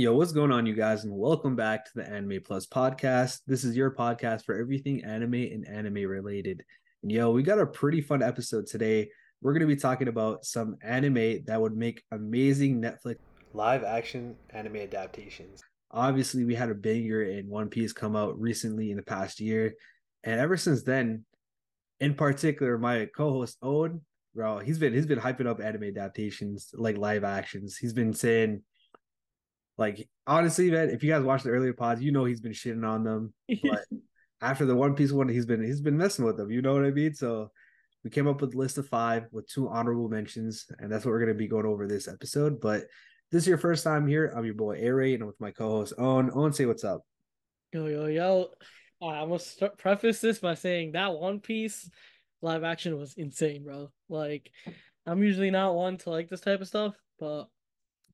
Yo, what's going on, you guys? And welcome back to the Anime Plus podcast. This is your podcast for everything anime and anime related. And yo, we got a pretty fun episode today. We're going to be talking about some anime that would make amazing Netflix live action anime adaptations. Obviously, we had a banger in One Piece come out recently in the past year. And ever since then, in particular, my co-host Aunn, bro, he's been he's been hyping up anime adaptations like live actions. He's been saying like honestly, man, if you guys watched the earlier pods, you know he's been shitting on them. But after the One Piece one, he's been he's been messing with them. You know what I mean? So we came up with a list of five with two honorable mentions, and that's what we're gonna be going over this episode. But this is your first time here. I'm your boy Aray, and I'm with my co-host Aunn. Aunn, say what's up. Yo yo yo! Uh, I must start, preface this by saying that One Piece live action was insane, bro. Like, I'm usually not one to like this type of stuff, but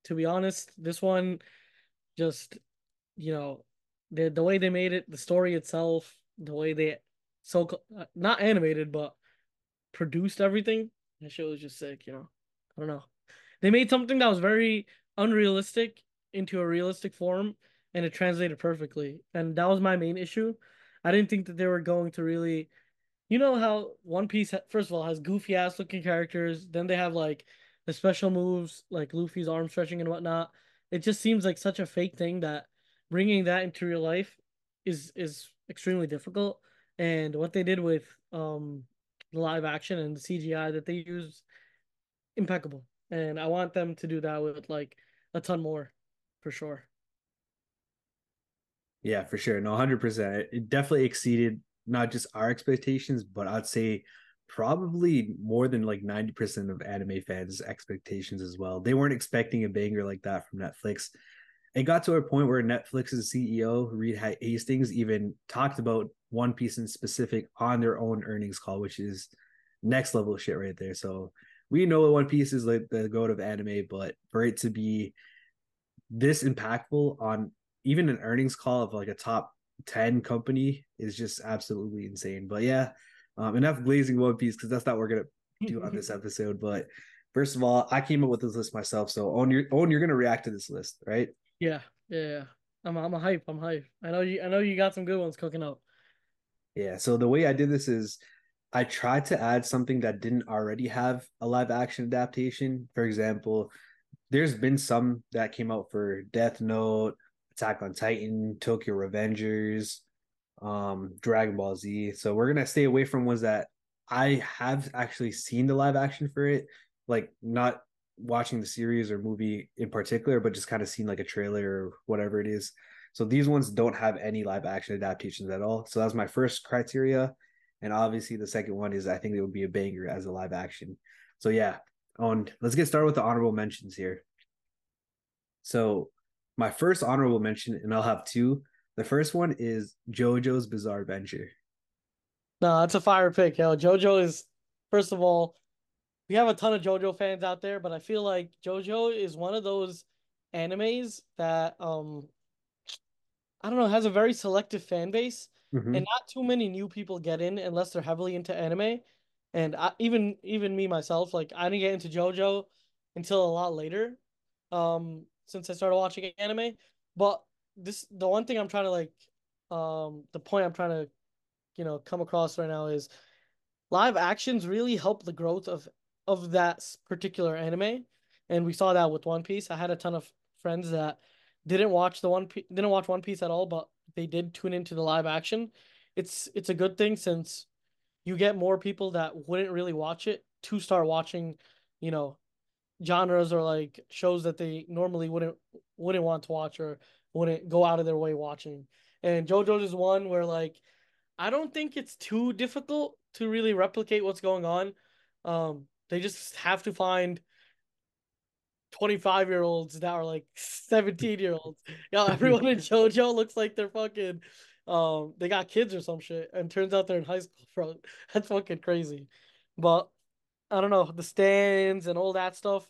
to be honest, this one just you know the the way they made it, the story itself, the way they so uh, not animated but produced everything. That shit was just sick. You know, I don't know. They made something that was very unrealistic into a realistic form, and it translated perfectly. And that was my main issue. I didn't think that they were going to really, you know, how One Piece first of all has goofy ass looking characters. Then they have like the special moves like Luffy's arm stretching and whatnot. It just seems like such a fake thing that bringing that into real life is is extremely difficult. And what they did with um the live action and the CGI that they used, impeccable. And I want them to do that with like a ton more, for sure. Yeah, for sure. No, hundred percent. It definitely exceeded not just our expectations, but I'd say probably more than like 90% of anime fans expectations as well. They weren't expecting a banger like that from netflix. It got to a point where netflix's ceo reed hastings even talked about one piece in specific on their own earnings call which is next level shit right there. So we know one piece is like the goat of anime but for it to be this impactful on even an earnings call of like a top 10 company is just absolutely insane. But yeah um, enough glazing One Piece because that's not what we're gonna do on this episode. But first of all, I came up with this list myself. So own your own you're gonna react to this list, right? Yeah, yeah. I'm I'm a hype. I'm hype. I know you I know you got some good ones cooking up. Yeah. So the way I did this is I tried to add something that didn't already have a live action adaptation. For example, there's been some that came out for Death Note, Attack on Titan, Tokyo Revengers, um Dragon Ball Z. So we're gonna stay away from ones that I have actually seen the live action for it, like not watching the series or movie in particular, but just kind of seen like a trailer or whatever it is. So these ones don't have any live action adaptations at all. So that's my first criteria. And obviously the second one is I think it would be a banger as a live action. So yeah, on let's get started with the honorable mentions here. So my first honorable mention, and I'll have two, the first one is JoJo's Bizarre Adventure. No, it's a fire pick, yo. JoJo is first of all, we have a ton of JoJo fans out there, but I feel like JoJo is one of those animes that um I don't know, has a very selective fan base mm-hmm. and not too many new people get in unless they're heavily into anime. And I, even even me myself, like I didn't get into JoJo until a lot later. Um since I started watching anime, but this the one thing I'm trying to like um the point I'm trying to you know come across right now is live actions really help the growth of of that particular anime and we saw that with One Piece. I had a ton of friends that didn't watch the one didn't watch One Piece at all, but they did tune into the live action. It's it's a good thing since you get more people that wouldn't really watch it to start watching, you know, genres or like shows that they normally wouldn't wouldn't want to watch or wouldn't go out of their way watching. And JoJo's is one where like I don't think it's too difficult to really replicate what's going on. Um, they just have to find 25 year olds that are like 17 year olds. Yeah, everyone in JoJo looks like they're fucking um they got kids or some shit and turns out they're in high school, bro. That's fucking crazy. But I don't know, the stands and all that stuff,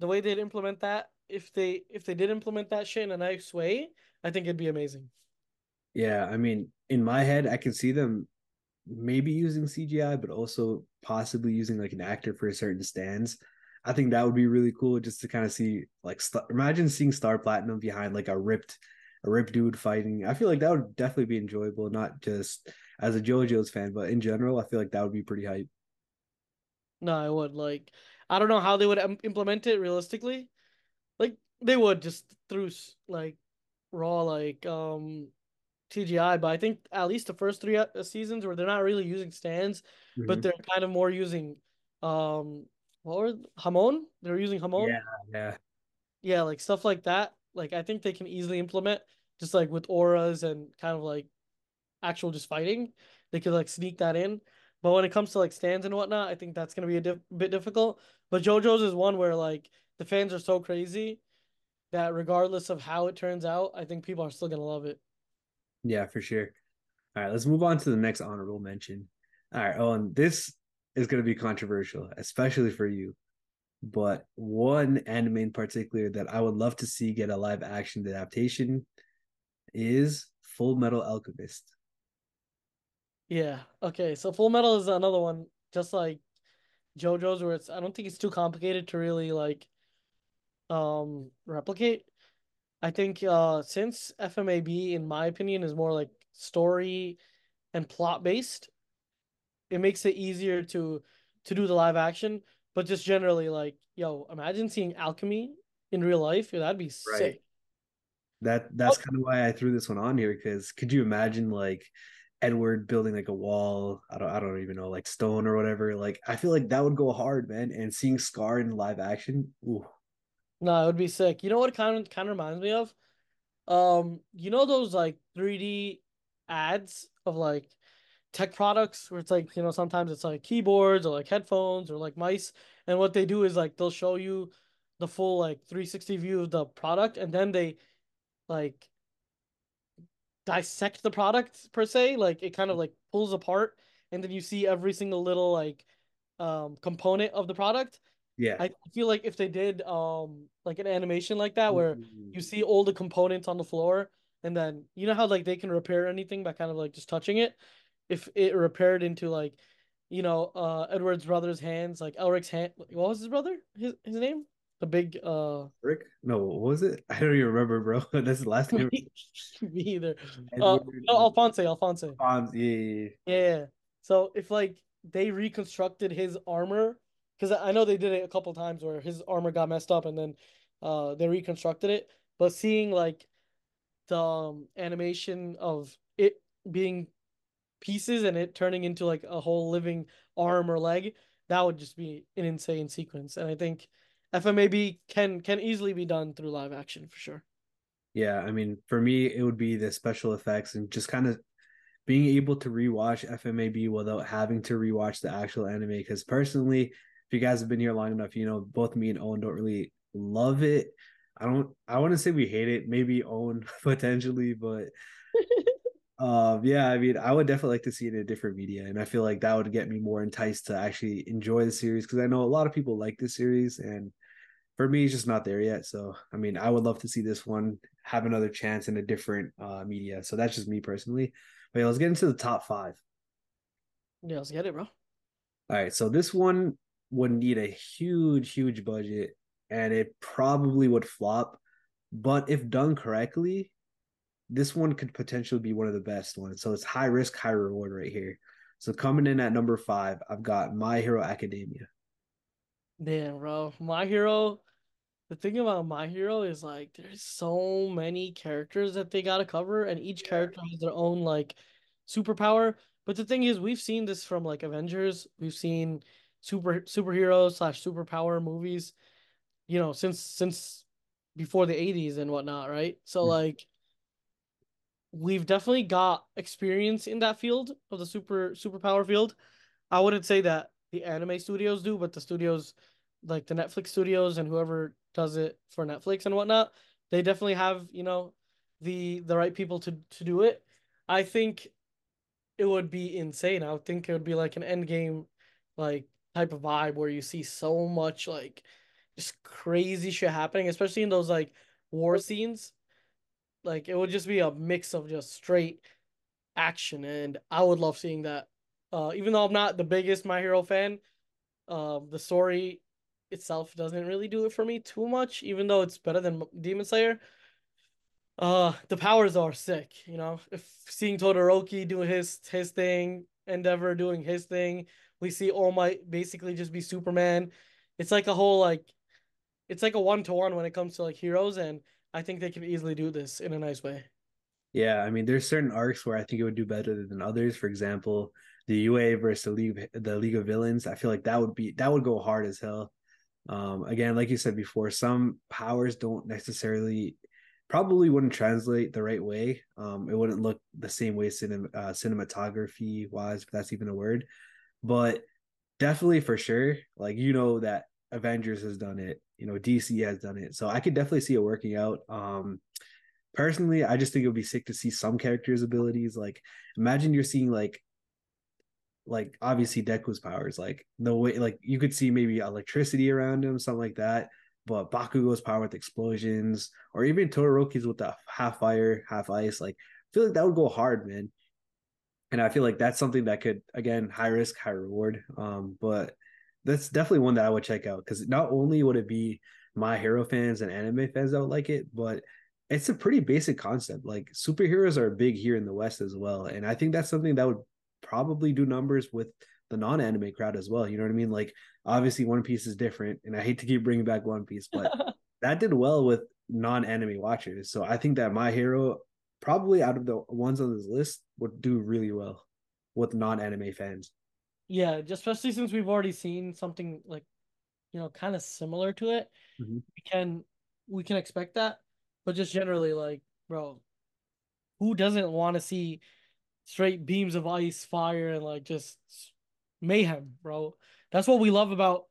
the way they'd implement that, if they if they did implement that shit in a nice way, I think it'd be amazing. Yeah, I mean, in my head, I can see them maybe using CGI, but also possibly using like an actor for a certain stance. I think that would be really cool just to kind of see like st- imagine seeing Star Platinum behind like a ripped a ripped dude fighting. I feel like that would definitely be enjoyable, not just as a JoJo's fan, but in general, I feel like that would be pretty hype. No, I would like. I don't know how they would implement it realistically. Like they would just through like raw like um CGI, but I think at least the first three uh, seasons where they're not really using stands, mm-hmm. but they're kind of more using um what were Hamon? They're using Hamon. Yeah, yeah, yeah, like stuff like that. Like I think they can easily implement just like with auras and kind of like actual just fighting. They could like sneak that in. But when it comes to like stands and whatnot, I think that's gonna be a bit difficult. But JoJo's is one where like the fans are so crazy that regardless of how it turns out, I think people are still gonna love it. Yeah, for sure. All right, let's move on to the next honorable mention. All right, Aunn, this is going to be controversial, especially for you. But one anime in particular that I would love to see get a live action adaptation is Full Metal Alchemist. Yeah. Okay. So Full Metal is another one, just like JoJo's, where it's I don't think it's too complicated to really like um replicate. I think uh since FMAB, in my opinion, is more like story and plot based, it makes it easier to to do the live action. But just generally, like, yo, imagine seeing alchemy in real life. Yeah, that'd be right. sick. That that's oh. kind of why I threw this one on here because could you imagine like Edward building like a wall? I don't I don't even know like stone or whatever. Like I feel like that would go hard, man. And seeing Scar in live action, ooh, no, it would be sick. You know what kind of kind of reminds me of? Um, you know those like 3D ads of like tech products where it's like, you know, sometimes it's like keyboards or like headphones or like mice. And what they do is like they'll show you the full like 360 view of the product and then they like dissect the product per se. Like it kind of like pulls apart and then you see every single little like um component of the product yeah. I feel like if they did um like an animation like that where mm-hmm. you see all the components on the floor and then you know how like they can repair anything by kind of like just touching it. If it repaired into like you know uh Edward's brother's hands, like Elric's hand what was his brother? His his name? The big uh Rick? No, what was it? I don't even remember, bro. That's the last name. Me either. Uh, no, Alphonse, Alphonse. Alphonse, yeah, yeah, yeah. Yeah. So if like they reconstructed his armor because I know they did it a couple times where his armor got messed up and then uh they reconstructed it. But seeing like the um, animation of it being pieces and it turning into like a whole living arm or leg, that would just be an insane sequence. And I think FMAB can can easily be done through live action for sure. Yeah, I mean, for me, it would be the special effects and just kind of being able to rewatch FMAB without having to rewatch the actual anime. Because personally, you guys have been here long enough, you know, both me and Aunn don't really love it. I don't I want to say we hate it, maybe Aunn potentially, but um yeah, I mean, I would definitely like to see it in a different media and I feel like that would get me more enticed to actually enjoy the series because I know a lot of people like this series and for me it's just not there yet. So, I mean, I would love to see this one have another chance in a different uh media. So that's just me personally. But yeah, let's get into the top 5. Yeah, let's get it, bro. All right, so this one would need a huge, huge budget and it probably would flop. But if done correctly, this one could potentially be one of the best ones. So it's high risk, high reward right here. So coming in at number five, I've got My Hero Academia. Damn, bro. My Hero. The thing about My Hero is like there's so many characters that they gotta cover, and each character has their own like superpower. But the thing is, we've seen this from like Avengers. We've seen super superhero slash superpower movies, you know, since since before the 80s and whatnot, right? So mm-hmm. like we've definitely got experience in that field of the super superpower field. I wouldn't say that the anime studios do, but the studios like the Netflix studios and whoever does it for Netflix and whatnot, they definitely have, you know, the the right people to to do it. I think it would be insane. I would think it would be like an end game like type of vibe where you see so much like just crazy shit happening, especially in those like war scenes. Like it would just be a mix of just straight action, and I would love seeing that. Uh, even though I'm not the biggest My Hero fan, um, the story itself doesn't really do it for me too much, even though it's better than Demon Slayer. Uh, the powers are sick, you know. If seeing Todoroki do his his thing, Endeavor doing his thing, we see All Might basically just be Superman. It's like a whole like, it's like a one to one when it comes to like heroes, and I think they can easily do this in a nice way. Yeah, I mean, there's certain arcs where I think it would do better than others. For example, the UA versus the League, the League of Villains. I feel like that would be that would go hard as hell. Um, again, like you said before, some powers don't necessarily probably wouldn't translate the right way. Um, it wouldn't look the same way cinem- uh, cinematography wise, if that's even a word. But definitely for sure, like you know that Avengers has done it, you know DC has done it, so I could definitely see it working out. Um, personally, I just think it would be sick to see some characters' abilities. Like, imagine you're seeing like like obviously Deku's powers, like the way like you could see maybe electricity around him, something like that. But Bakugo's power with explosions, or even Todoroki's with the half fire, half ice, like I feel like that would go hard, man. And I feel like that's something that could again high risk, high reward. Um, but that's definitely one that I would check out because not only would it be my hero fans and anime fans that would like it, but it's a pretty basic concept. Like superheroes are big here in the West as well. And I think that's something that would probably do numbers with the non-anime crowd as well. You know what I mean? Like obviously One Piece is different, and I hate to keep bringing back One Piece, but that did well with non-anime watchers. So I think that My Hero probably out of the ones on this list would do really well with non-anime fans. Yeah, especially since we've already seen something like, you know, kind of similar to it. Mm-hmm. We can we can expect that, but just generally, like, bro, who doesn't want to see straight beams of ice, fire, and like just mayhem, bro. That's what we love about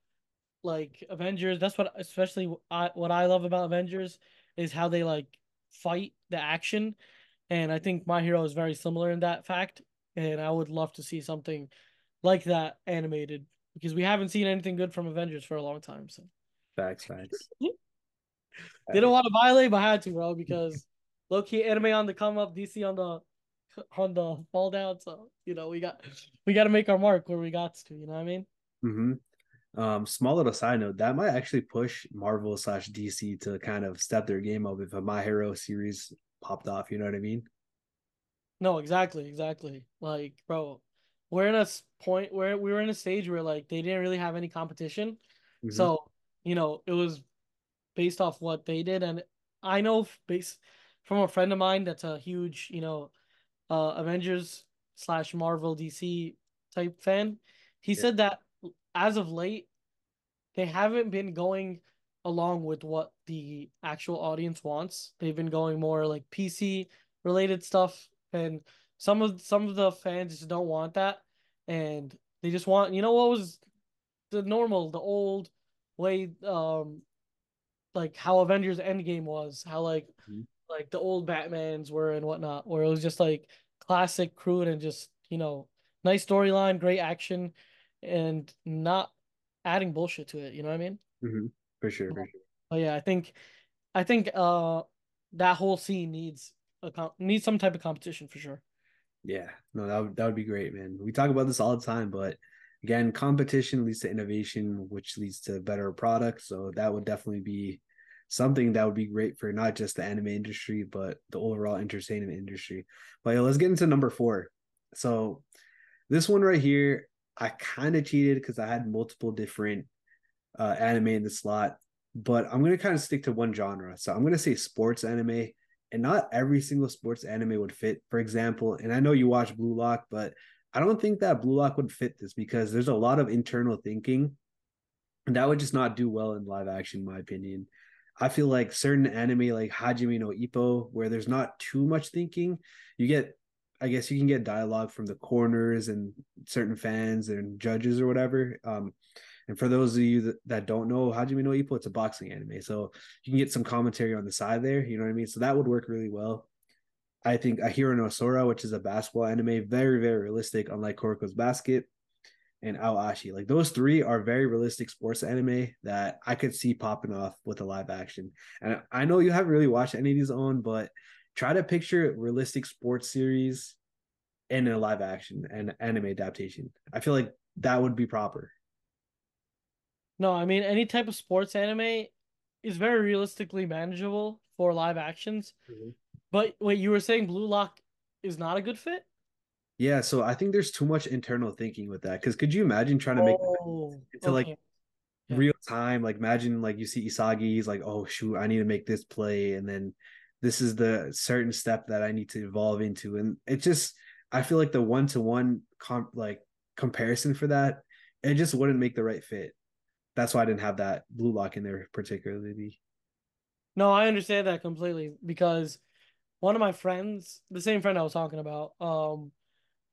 like Avengers. That's what especially I what I love about Avengers is how they like fight the action. And I think My Hero is very similar in that fact. And I would love to see something like that animated because we haven't seen anything good from Avengers for a long time. So facts, facts. Didn't want to violate, but had to, bro, because low key anime on the come up, DC on the on the fall down. So you know we got we got to make our mark where we got to. You know what I mean? Mm-hmm. Um, small little side note that might actually push Marvel slash DC to kind of step their game up if a My Hero series popped off. You know what I mean? No, exactly, exactly. Like, bro, we're in a point where we were in a stage where like they didn't really have any competition, mm-hmm. so you know it was based off what they did, and I know based from a friend of mine that's a huge you know uh, Avengers slash Marvel DC type fan. He yeah. said that as of late, they haven't been going along with what the actual audience wants. They've been going more like PC related stuff, and some of some of the fans just don't want that, and they just want you know what was the normal, the old way, um, like how Avengers Endgame was, how like mm-hmm like the old Batmans were and whatnot, where it was just like classic crude and just, you know, nice storyline, great action, and not adding bullshit to it. You know what I mean? Mm-hmm. For sure, for sure. But yeah, I think, I think uh that whole scene needs a needs some type of competition for sure. Yeah, no, that would, that would be great, man. We talk about this all the time, but again, competition leads to innovation, which leads to better products. So that would definitely be something that would be great for not just the anime industry but the overall entertainment industry. But yeah, let's get into number four. So this one right here, I kind of cheated because I had multiple different uh, anime in the slot, but I'm gonna kind of stick to one genre. So I'm gonna say sports anime, and not every single sports anime would fit. For example, and I know you watch Blue Lock, but I don't think that Blue Lock would fit this because there's a lot of internal thinking, and that would just not do well in live action, in my opinion. I feel like certain anime like Hajime no Ippo, where there's not too much thinking, you get, I guess you can get dialogue from the corners and certain fans and judges or whatever. Um, and for those of you that, that don't know Hajime no Ippo, it's a boxing anime, so you can get some commentary on the side there. You know what I mean? So that would work really well. I think Ahiru no Sora, which is a basketball anime, very very realistic, unlike Kuroko's Basket and Aoashi. Like those three are very realistic sports anime that I could see popping off with a live action. And I know you haven't really watched any of these on, but try to picture realistic sports series in a live action and anime adaptation. I feel like that would be proper. No, I mean any type of sports anime is very realistically manageable for live actions. Mm-hmm. But wait, you were saying Blue Lock is not a good fit? Yeah, so I think there's too much internal thinking with that. Because could you imagine trying to make Oh, into like. Yeah. real time? Like imagine like you see Isagi, he's like, oh shoot, I need to make this play, and then this is the certain step that I need to evolve into, and it just I feel like the one to one comp like comparison for that, it just wouldn't make the right fit. That's why I didn't have that blue lock in there particularly. No, I understand that completely because one of my friends, the same friend I was talking about, um,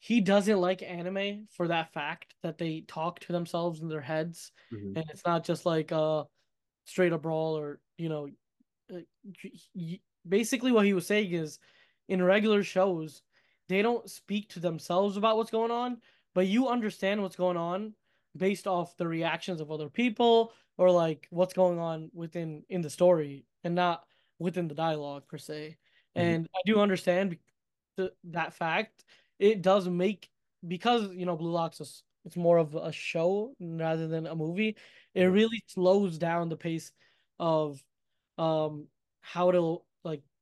he doesn't like anime for that fact that they talk to themselves in their heads, Mhm. and it's not just like a straight up brawl or you know, uh, basically what he was saying is, in regular shows, they don't speak to themselves about what's going on, but you understand what's going on based off the reactions of other people or like what's going on within in the story and not within the dialogue per se. Mhm. And I do understand the, that fact. It does make because you know Blue Locks is it's more of a show rather than a movie. It really slows down the pace of um how like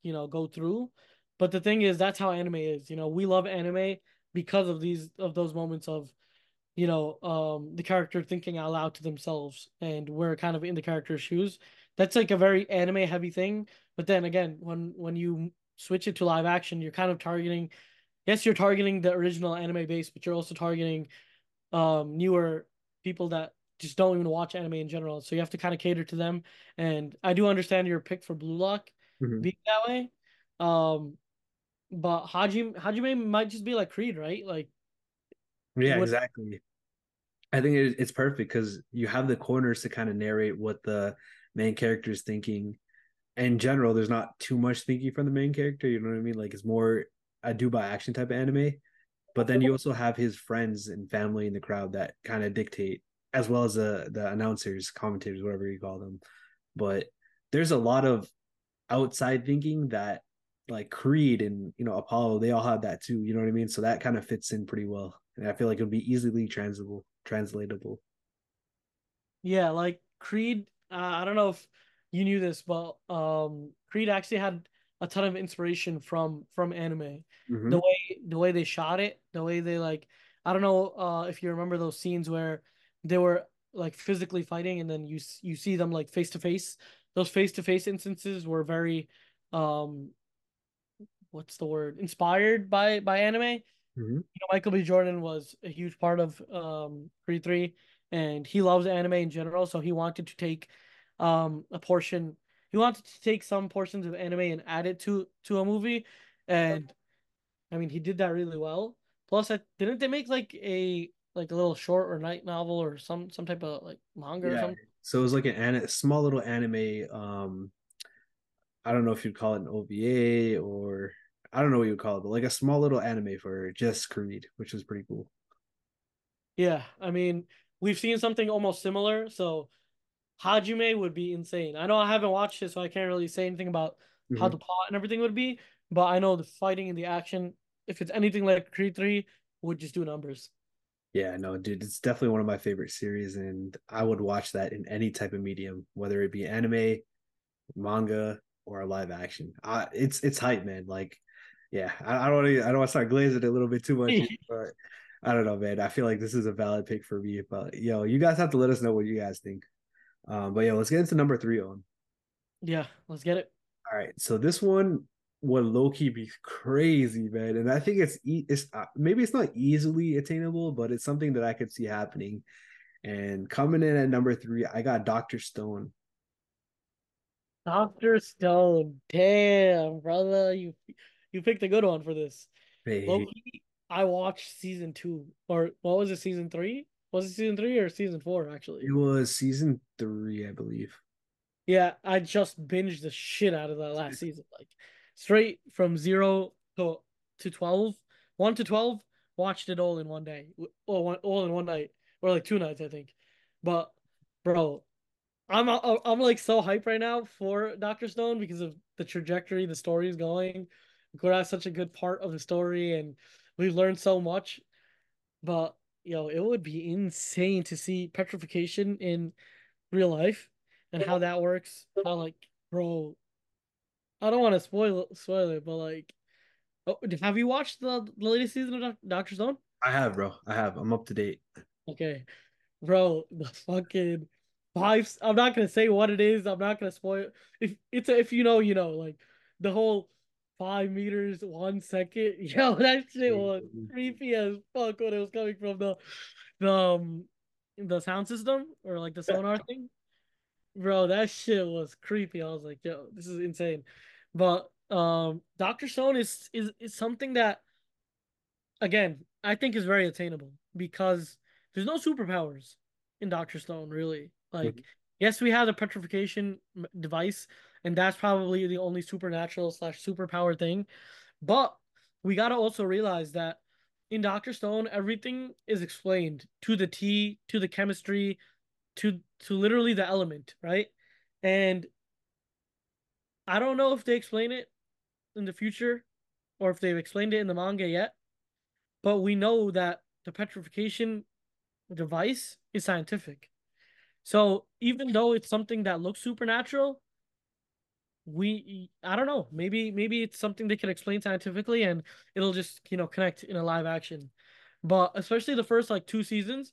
you know go through. But the thing is, that's how anime is. You know, we love anime because of these of those moments of you know, um, the character thinking out loud to themselves, and we're kind of in the character's shoes. That's like a very anime heavy thing. But then again, when when you switch it to live action, you're kind of targeting. Yes, you're targeting the original anime base, but you're also targeting um newer people that just don't even watch anime in general. So you have to kind of cater to them. And I do understand your pick for Blue Lock Mhm. being that way. Um, but Hajime Hajime might just be like Creed, right? Like Yeah, what exactly. I think it's perfect because you have the corners to kind of narrate what the main character is thinking. In general, there's not too much thinking from the main character. You know what I mean? Like it's more a do by action type of anime. But then you also have his friends and family in the crowd that kind of dictate, as well as the the announcers, commentators, whatever you call them. But there's a lot of outside thinking that like Creed and you know Apollo, they all have that too. You know what I mean? So that kind of fits in pretty well. And I feel like it would be easily translatable translatable. Yeah, like Creed, uh, I don't know if you knew this, but um Creed actually had a ton of inspiration from from anime. The Mhm. way the way they shot it, the way they like I don't know uh if you remember those scenes where they were like physically fighting and then you you see them like face to face. Those face to face instances were very um what's the word? Inspired by by anime. Mhm. you know, Michael B. Jordan was a huge part of um Creed 3 and he loves anime in general, so he wanted to take um a portion he wanted to take some portions of anime and add it to to a movie and I mean he did that really well. Plus I didn't they make like a like a little short or night novel or some some type of like manga or something? So it was like an, an small little anime. Um, I don't know if you'd call it an OVA or I don't know what you would call it, but like a small little anime for just Creed, which was pretty cool. Yeah, I mean we've seen something almost similar, so Hajime would be insane. I know I haven't watched it, so I can't really say anything about how Mhm. the plot and everything would be, but I know the fighting and the action, if it's anything like Creed 3, would just do numbers. Yeah, no, dude, it's definitely one of my favorite series, and I would watch that in any type of medium, whether it be anime, manga, or live action. Uh, it's it's hype, man. Like, yeah, I, I don't wanna- I don't want to start glazing it a little bit too much, but I don't know, man. I feel like this is a valid pick for me. But yo, you guys have to let us know what you guys think. Um, but yeah, let's get into number three on. Yeah, let's get it. All right, so this one would low key be crazy, man, and I think it's e- it's uh, maybe it's not easily attainable, but it's something that I could see happening. And coming in at number three, I got Doctor Stone. Dr. Stone. Damn, brother, you you picked a good one for this. Hey, Loki, I watched season two, or what was it, season three? Was it season three or season four, actually? it was season three, I believe. Yeah, I just binged the shit out of that last season. Like straight from zero to to 12, 1 to 12, watched it all in one day. Or oh, one all in one night. Or like two nights, I think. But bro, I'm I'm I'm, like so hyped right now for Dr. Stone because of the trajectory the story is going. Gura's such a good part of the story and we've learned so much. But you know it would be insane to see petrification in real life and how that works. How like, bro, I don't want to spoil it, spoil it, but like, oh, have you watched the, the latest season of Doctor Stone? I have, bro. I have. I'm up to date. Okay, bro. The fucking five. I'm not gonna say what it is. I'm not gonna spoil. If it's a, if you know, you know. Like the whole five meters one second. Yo, that shit was creepy as fuck when it was coming from the the um, the sound system or like the sonar thing. Bro, that shit was creepy. I was like, yo, this is insane. But um Dr. Stone is is is something that again, I think is very attainable because there's no superpowers in Dr. Stone really. Like mm-hmm. yes, we have the petrification device and that's probably the only supernatural slash superpower thing. But we got to also realize that in Doctor Stone, everything is explained to the T, to the chemistry, to to literally the element, right? And I don't know if they explain it in the future or if they've explained it in the manga yet, but we know that the petrification device is scientific. So even though it's something that looks supernatural, we I don't know. Maybe maybe it's something they can explain scientifically and it'll just, you know, connect in a live action. But especially the first like two seasons,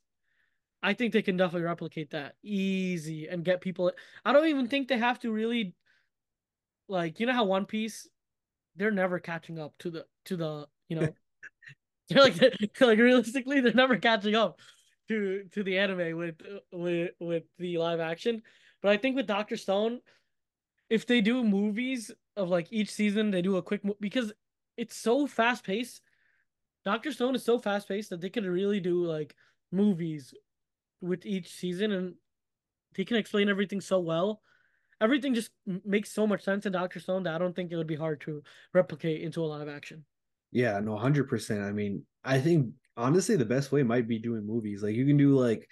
I think they can definitely replicate that easy and get people I don't even think they have to really like you know how One Piece they're never catching up to the to the, you know, they're like like realistically they're never catching up to to the anime with uh, with with the live action. But I think with Doctor Stone, if they do movies of like each season, they do a quick mo- because it's so fast paced. Doctor Stone is so fast paced that they could really do like movies with each season, and he can explain everything so well. Everything just makes so much sense in Doctor Stone that I don't think it would be hard to replicate into a live action. Yeah, no, hundred percent. I mean, I think honestly the best way might be doing movies. Like you can do like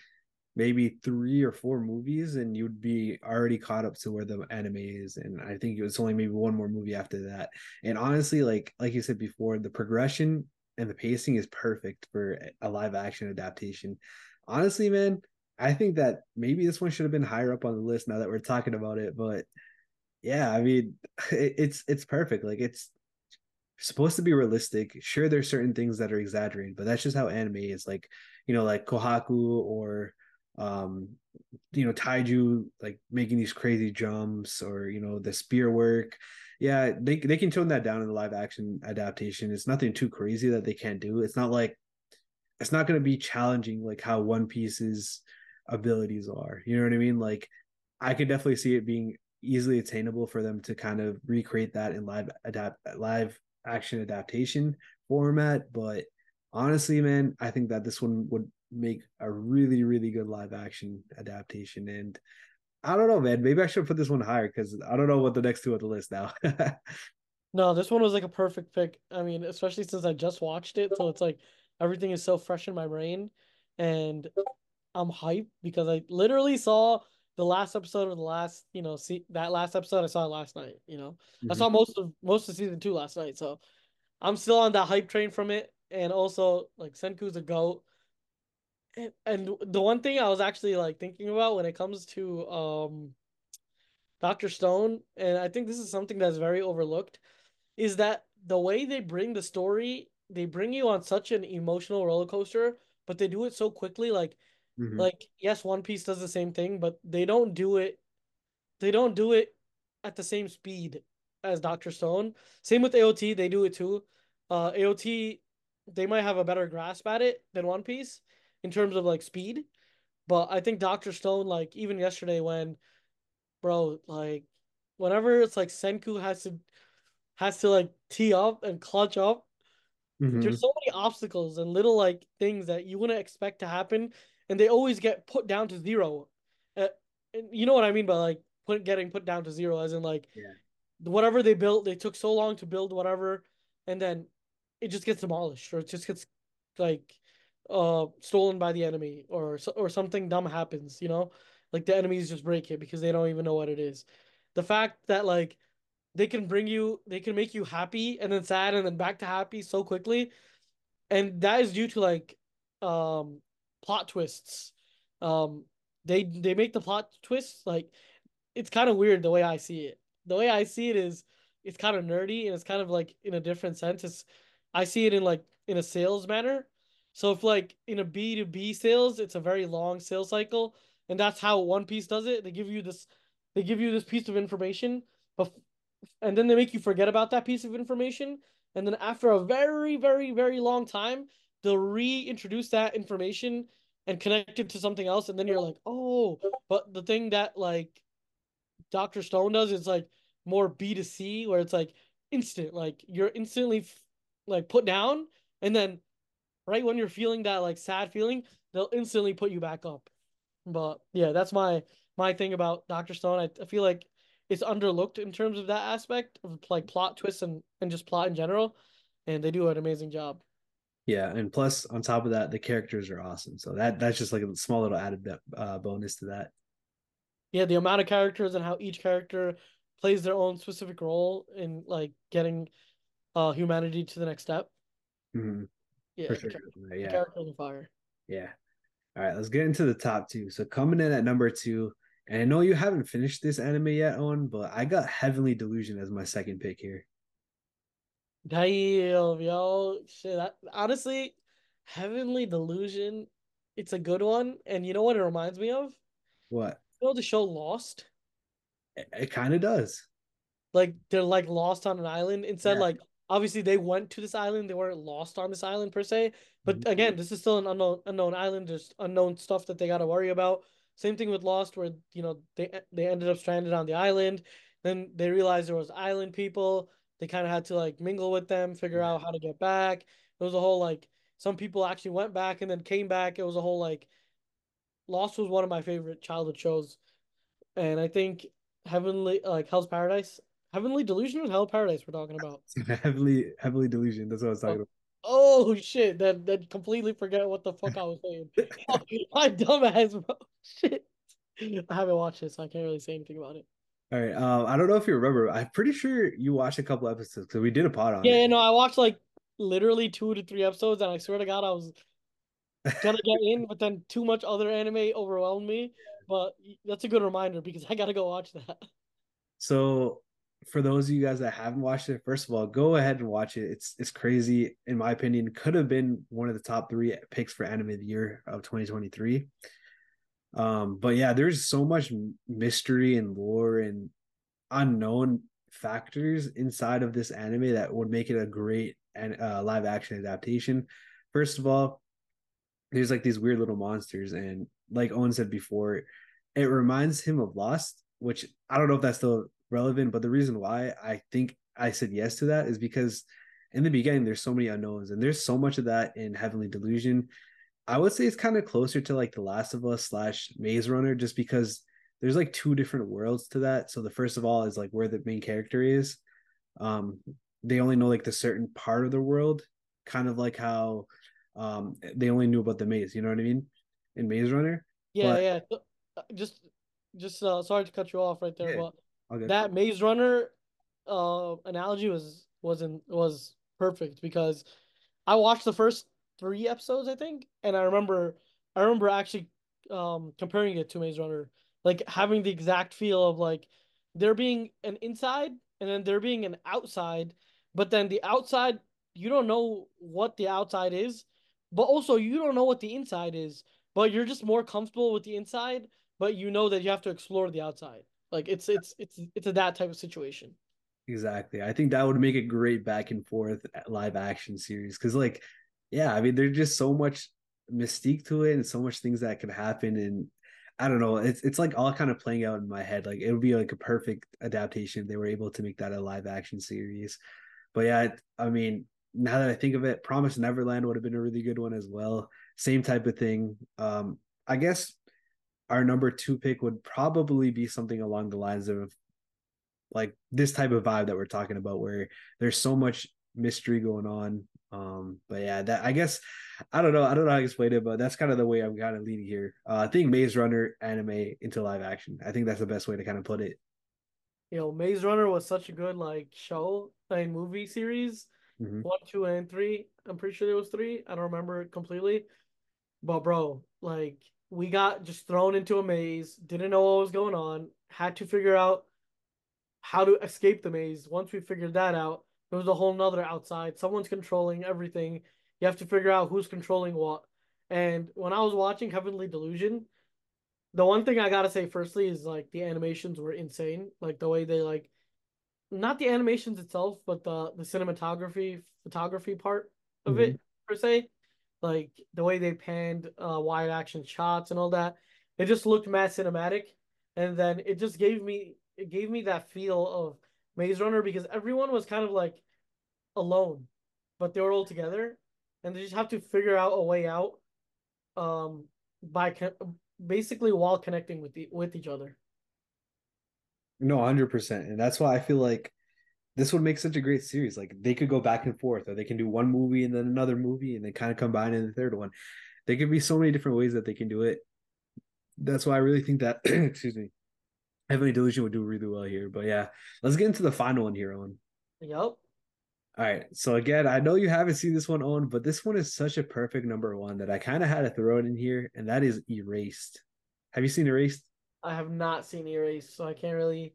maybe three or four movies and you'd be already caught up to where the anime is and i think it was only maybe one more movie after that and honestly like like you said before the progression and the pacing is perfect for a live action adaptation honestly man i think that maybe this one should have been higher up on the list now that we're talking about it but yeah i mean it, it's it's perfect. Like it's supposed to be realistic. Sure there's certain things that are exaggerated but that's just how anime is. Like you know like kohaku or um you know taiju like making these crazy jumps or you know the spear work. Yeah they, they can tone that down in the live action adaptation. It's nothing too crazy that they can't do. It's not like it's not going to be challenging like how one piece's abilities are you know what i mean? Like i could definitely see it being easily attainable for them to kind of recreate that in live adapt live action adaptation format but honestly man i think that this one would make a really really good live action adaptation and i don't know man maybe i should put this one higher because i don't know what the next two on the list now. No this one was like a perfect pick. I mean especially since i just watched it so it's like everything is so fresh in my brain and i'm hyped because i literally saw the last episode of the last you know see that last episode i saw last night you know mm-hmm. i saw most of most of season two last night so i'm still on that hype train from it and also like senku's a goat and, and the one thing I was actually like thinking about when it comes to um Dr. Stone, and I think this is something that's very overlooked, is that the way they bring the story, they bring you on such an emotional roller coaster, but they do it so quickly. Like, mm-hmm. like yes, One Piece does the same thing, but they don't do it. They don't do it at the same speed as Doctor Stone. Same with AOT, they do it too. Uh, AOT, they might have a better grasp at it than One Piece, in terms of like speed. But I think Doctor Stone, like even yesterday when, bro, like whenever it's like Senku has to has to like tee up and clutch up, mm-hmm. there's so many obstacles and little like things that you wouldn't expect to happen, and they always get put down to zero. Uh, and you know what I mean by like put getting put down to zero, as in like yeah. whatever they built, they took so long to build whatever, and then it just gets demolished or it just gets like uh stolen by the enemy or or something dumb happens you know like the enemies just break it because they don't even know what it is the fact that like they can bring you they can make you happy and then sad and then back to happy so quickly and that is due to like um plot twists um they they make the plot twists like it's kind of weird the way I see it. The way I see it is it's kind of nerdy and it's kind of like in a different sense. It's I see it in like in a sales manner. So if like in a B2B sales, it's a very long sales cycle, and that's how One Piece does it. They give you this they give you this piece of information, and then they make you forget about that piece of information, and then after a very very very long time, they'll reintroduce that information and connect it to something else, and then you're like, "Oh, but the thing that like Dr. Stone does is like more B2C where it's like instant, like you're instantly like put down and then right when you're feeling that like sad feeling, they'll instantly put you back up. But yeah, that's my my thing about Doctor Stone. I, I feel like it's underlooked in terms of that aspect of like plot twists and and just plot in general, and they do an amazing job. Yeah, and plus on top of that, the characters are awesome. So that that's just like a small little added uh, bonus to that. Yeah, the amount of characters and how each character plays their own specific role in like getting uh humanity to the next step. Mm-hmm. Yeah, sure. yeah. Characters fire. Yeah. All right, let's get into the top two. So coming in at number two, and I know you haven't finished this anime yet, Aunn, but I got Heavenly Delusion as my second pick here. Damn, yo, shit. That, honestly, Heavenly Delusion, it's a good one. And you know what it reminds me of? What? You know the show Lost? It, it kind of does. Like they're like lost on an island. Instead, yeah. like obviously they went to this island they weren't lost on this island per se but mm-hmm. again this is still an unknown unknown island there's unknown stuff that they got to worry about same thing with lost where you know they they ended up stranded on the island then they realized there was island people they kind of had to like mingle with them figure out how to get back it was a whole like some people actually went back and then came back it was a whole like lost was one of my favorite childhood shows and i think heavenly like hell's paradise Heavenly Delusion or Hell Paradise we're talking about? heavily Heavenly Delusion. That's what I was talking oh. about. Oh shit! That that completely forget what the fuck I was saying. my dumbass, bro. Shit. I haven't watched it, so I can't really say anything about it. All right. Um, I don't know if you remember. I'm pretty sure you watched a couple episodes because we did a pod on yeah, it. Yeah, no, I watched like literally two to three episodes, and I swear to God, I was gonna get in, but then too much other anime overwhelmed me. But that's a good reminder because I gotta go watch that. So for those of you guys that haven't watched it, first of all, go ahead and watch it. It's it's crazy, in my opinion. Could have been one of the top three picks for anime of the year of 2023. Um, but yeah, there's so much mystery and lore and unknown factors inside of this anime that would make it a great and uh, live action adaptation. First of all, there's like these weird little monsters, and like Aunn said before, it reminds him of Lost, which I don't know if that's still relevant. But the reason why I think I said yes to that is because in the beginning there's so many unknowns, and there's so much of that in Heavenly Delusion. I would say it's kind of closer to like The Last of Us slash Maze Runner, just because there's like two different worlds to that. So the first of all is like where the main character is. Um, they only know like the certain part of the world, kind of like how um they only knew about the maze. You know what I mean? In Maze Runner. Yeah, but, yeah. Uh, just, just uh, sorry to cut you off right there, yeah. but Okay. That Maze Runner uh analogy was wasn't was perfect because I watched the first three episodes, I think, and I remember I remember actually um comparing it to Maze Runner, like having the exact feel of like there being an inside and then there being an outside, but then the outside you don't know what the outside is, but also you don't know what the inside is, but you're just more comfortable with the inside, but you know that you have to explore the outside. Like it's it's it's it's a that type of situation. Exactly. I think that would make a great back and forth live action series because, like, yeah, I mean, there's just so much mystique to it and so much things that could happen. And I don't know, it's it's like all kind of playing out in my head. Like, it would be like a perfect adaptation if they were able to make that a live action series. But yeah, I mean, now that I think of it, Promise Neverland would have been a really good one as well. Same type of thing. Um, I guess our number two pick would probably be something along the lines of like this type of vibe that we're talking about where there's so much mystery going on. Um but yeah that i guess i don't know i don't know how to explain it but that's kind of the way i'm kind of leading here. Uh, i think maze runner anime into live action. I think that's the best way to kind of put it. You know maze runner was such a good like show and movie series. Mm-hmm. one two and three i'm pretty sure there was three. I don't remember completely. But bro like we got just thrown into a maze, didn't know what was going on, had to figure out how to escape the maze. Once we figured that out, there was a whole nother outside. Someone's controlling everything. You have to figure out who's controlling what. And when I was watching Heavenly Delusion, the one thing I gotta say firstly is like the animations were insane. Like the way they like not the animations itself, but the the cinematography photography part of mm-hmm. it per se. Like the way they panned uh wide action shots and all that. It just looked mad cinematic. And then it just gave me it gave me that feel of Maze Runner because everyone was kind of like alone, but they were all together, and they just have to figure out a way out, um, by basically while connecting with the with each other. No, hundred percent, and that's why I feel like this would make such a great series. Like they could go back and forth, or they can do one movie and then another movie, and then kind of combine in the third one. There could be so many different ways that they can do it. That's why I really think that excuse me, Heavenly Delusion would do really well here. But yeah, let's get into the final one here, Aunn. Yep. All right. So again, I know you haven't seen this one, Aunn, but this one is such a perfect number one that I kind of had to throw it in here, and that is Erased. Have you seen Erased? I have not seen Erased, so I can't really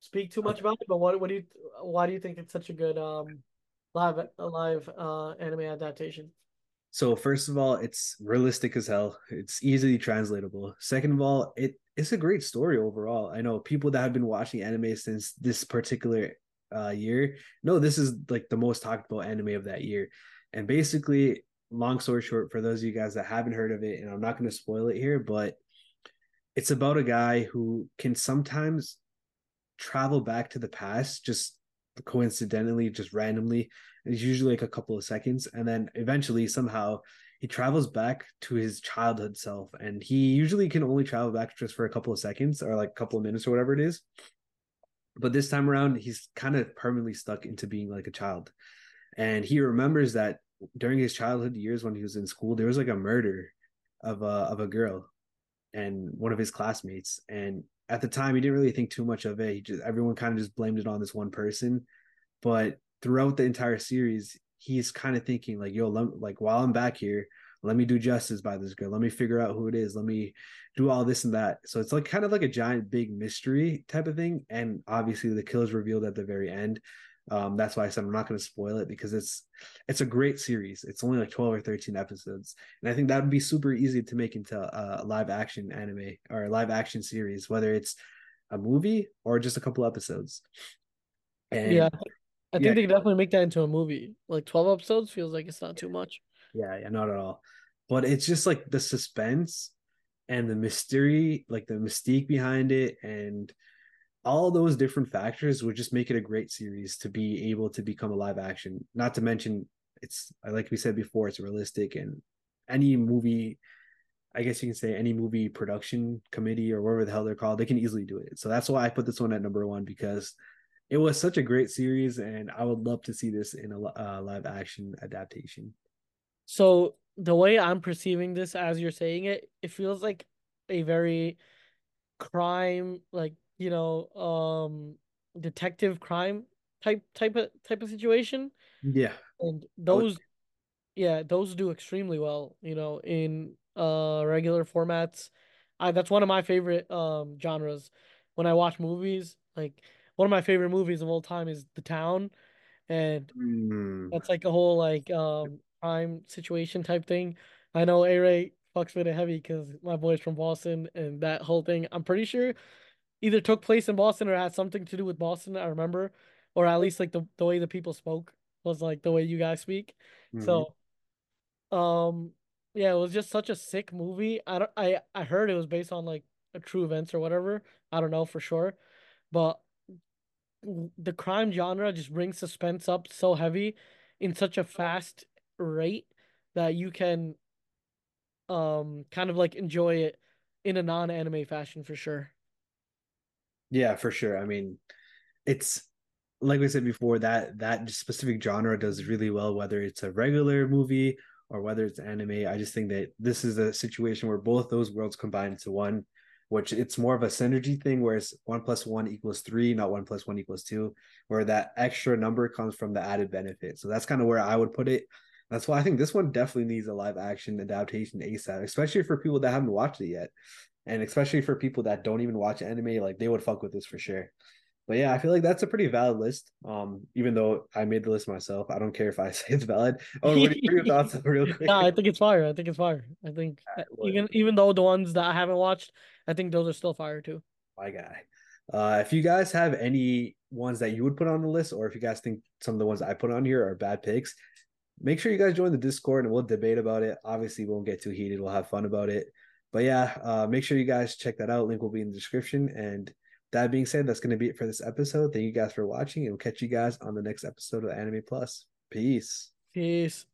speak too much about it. But what what do you why do you think it's such a good um live live uh anime adaptation? So first of all, it's realistic as hell. It's easily translatable. Second of all, it it's a great story overall. I know people that have been watching anime since this particular uh, year no this is like the most talked about anime of that year and basically long story short for those of you guys that haven't heard of it and i'm not going to spoil it here but it's about a guy who can sometimes travel back to the past just coincidentally just randomly it's usually like a couple of seconds and then eventually somehow he travels back to his childhood self and he usually can only travel back just for a couple of seconds or like a couple of minutes or whatever it is. But this time around he's kind of permanently stuck into being like a child. And he remembers that during his childhood years when he was in school there was like a murder of a of a girl and one of his classmates and at the time he didn't really think too much of it he just everyone kind of just blamed it on this one person but throughout the entire series he's kind of thinking like, yo, let, like while I'm back here, let me do justice by this girl. Let me figure out who it is. Let me do all this and that. So it's like kind of like a giant big mystery type of thing. And obviously the kill is revealed at the very end. Um, that's why I said I'm not going to spoil it because it's it's a great series. It's only like 12 or 13 episodes, and I think that would be super easy to make into a, live action anime or a live action series, whether it's a movie or just a couple episodes. And yeah, I think yeah. they could definitely make that into a movie. Like twelve episodes feels like it's not too much. Yeah, yeah, not at all. But it's just like the suspense and the mystery, like the mystique behind it, and all those different factors would just make it a great series to be able to become a live action. Not to mention, it's like we said before, it's realistic and any movie. I guess you can say any movie production committee or whatever the hell they're called, they can easily do it. So that's why I put this one at number one because it was such a great series, and I would love to see this in a uh, live action adaptation. So the way I'm perceiving this, as you're saying it, it feels like a very crime, like you know, um, detective crime type type of type of situation. Yeah, and those, would... yeah, those do extremely well. You know, in uh regular formats. I that's one of my favorite um genres. When I watch movies, like one of my favorite movies of all time is The Town, and mm. that's like a whole like um crime situation type thing. I know Aray fucks with it heavy because my boy's from Boston, and that whole thing I'm pretty sure either took place in Boston or had something to do with Boston. I remember, or at least like the the way the people spoke was like the way you guys speak. Mm-hmm. So, um, yeah, it was just such a sick movie. I don't, I I heard it was based on like a true events or whatever. I don't know for sure, but the crime genre just brings suspense up so heavy in such a fast rate that you can um kind of like enjoy it in a non-anime fashion for sure. Yeah, for sure. I mean, it's like we said before that that specific genre does really well whether it's a regular movie or whether it's anime. I just think that this is a situation where both those worlds combine into one which it's more of a synergy thing, whereas one plus one equals three, not one plus one equals two, where that extra number comes from the added benefit. So that's kind of where I would put it. That's why I think this one definitely needs a live action adaptation ASAP, especially for people that haven't watched it yet. And especially for people that don't even watch anime, like they would fuck with this for sure. But yeah, I feel like that's a pretty valid list. Um, even though I made the list myself, I don't care if I say it's valid. Oh, what are your thoughts real quick? No, I think it's fire. I think it's fire. I think right, even even though the ones that I haven't watched, I think those are still fire too. My guy. Uh, if you guys have any ones that you would put on the list, or if you guys think some of the ones I put on here are bad picks, make sure you guys join the Discord and we'll debate about it. Obviously, we won't get too heated. We'll have fun about it. But yeah, uh, make sure you guys check that out. Link will be in the description. And that being said, that's going to be it for this episode. Thank you guys for watching, and we'll catch you guys on the next episode of Anime Plus. Peace. Peace.